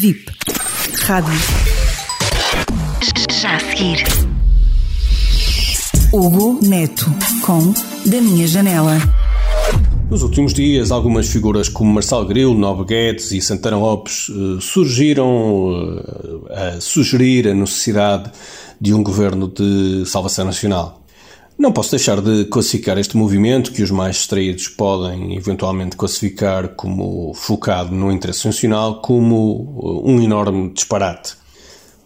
VIP. Rádio. Já a seguir. Hugo Neto com Da Minha Janela. Nos últimos dias, algumas figuras como Marcelo Grilo, Nobre Guedes e Santana Lopes eh, surgiram eh, a sugerir a necessidade de um governo de salvação nacional. Não posso deixar de classificar este movimento, que os mais extraídos podem eventualmente classificar como focado no interesse nacional, como um enorme disparate.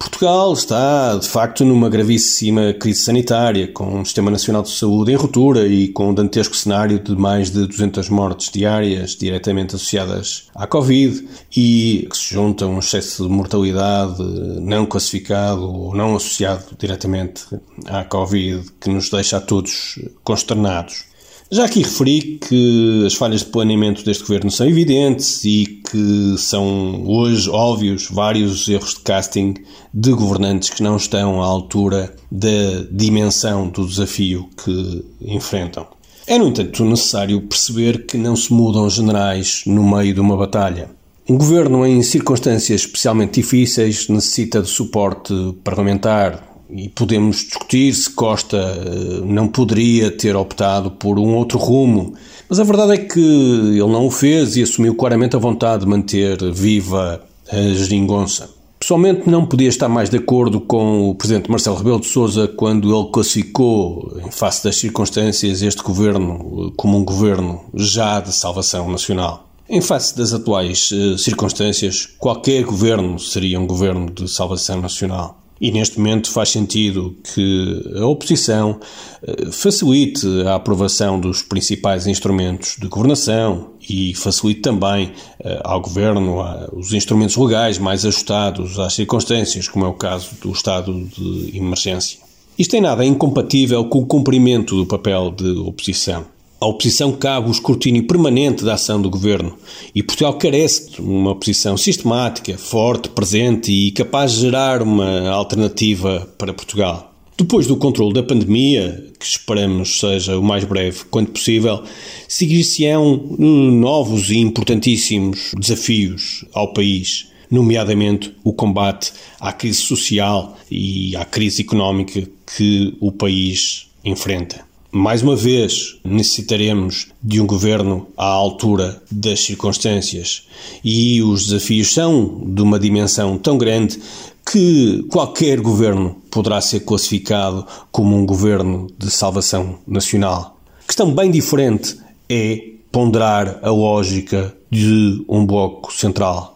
Portugal está, de facto, numa gravíssima crise sanitária, com um Sistema Nacional de Saúde em ruptura e com um dantesco cenário de mais de 200 mortes diárias diretamente associadas à Covid e que se junta um excesso de mortalidade não classificado ou não associado diretamente à Covid que nos deixa a todos consternados. Já aqui referi que as falhas de planeamento deste governo são evidentes e que são hoje óbvios vários erros de casting de governantes que não estão à altura da dimensão do desafio que enfrentam. É, no entanto, necessário perceber que não se mudam generais no meio de uma batalha. Um governo em circunstâncias especialmente difíceis necessita de suporte parlamentar, e podemos discutir se Costa eh, não poderia ter optado por um outro rumo, mas a verdade é que ele não o fez e assumiu claramente a vontade de manter viva a geringonça. Pessoalmente não podia estar mais de acordo com o Presidente Marcelo Rebelo de Sousa quando ele classificou, em face das circunstâncias, este governo como um governo já de salvação nacional. Em face das atuais eh, circunstâncias, qualquer governo seria um governo de salvação nacional. E neste momento faz sentido que a oposição eh, facilite a aprovação dos principais instrumentos de governação e facilite também eh, ao governo os instrumentos legais mais ajustados às circunstâncias, como é o caso do estado de emergência. Isto tem nada incompatível com o cumprimento do papel de oposição. A oposição cabe o escrutínio permanente da ação do governo e Portugal carece de uma oposição sistemática, forte, presente e capaz de gerar uma alternativa para Portugal. Depois do controle da pandemia, que esperamos seja o mais breve quanto possível, seguir-se-ão novos e importantíssimos desafios ao país, nomeadamente o combate à crise social e à crise económica que o país enfrenta. Mais uma vez, necessitaremos de um governo à altura das circunstâncias e os desafios são de uma dimensão tão grande que qualquer governo poderá ser classificado como um governo de salvação nacional. Questão bem diferente é ponderar a lógica de um bloco central.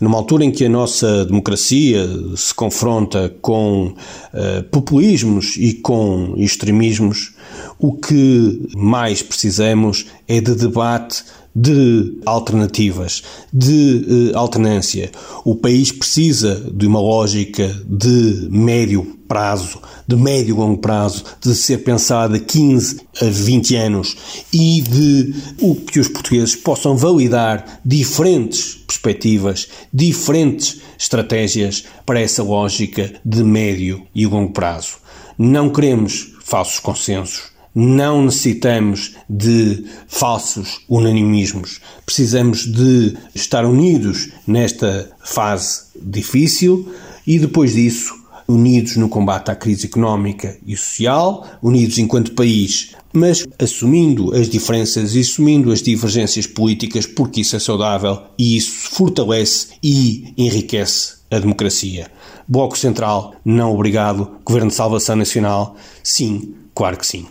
Numa altura em que a nossa democracia se confronta com uh, populismos e com extremismos, o que mais precisamos é de debate de alternativas, de uh, alternância. O país precisa de uma lógica de médio prazo, de médio e longo prazo, de ser pensada 15 a 20 anos e de o que os portugueses possam validar diferentes perspectivas, diferentes estratégias para essa lógica de médio e longo prazo. Não queremos falsos consensos, não necessitamos de falsos unanimismos. Precisamos de estar unidos nesta fase difícil e depois disso unidos no combate à crise económica e social, unidos enquanto país, mas assumindo as diferenças e assumindo as divergências políticas, porque isso é saudável e isso fortalece e enriquece a democracia. Bloco Central, não obrigado. Governo de Salvação Nacional, sim, claro que sim.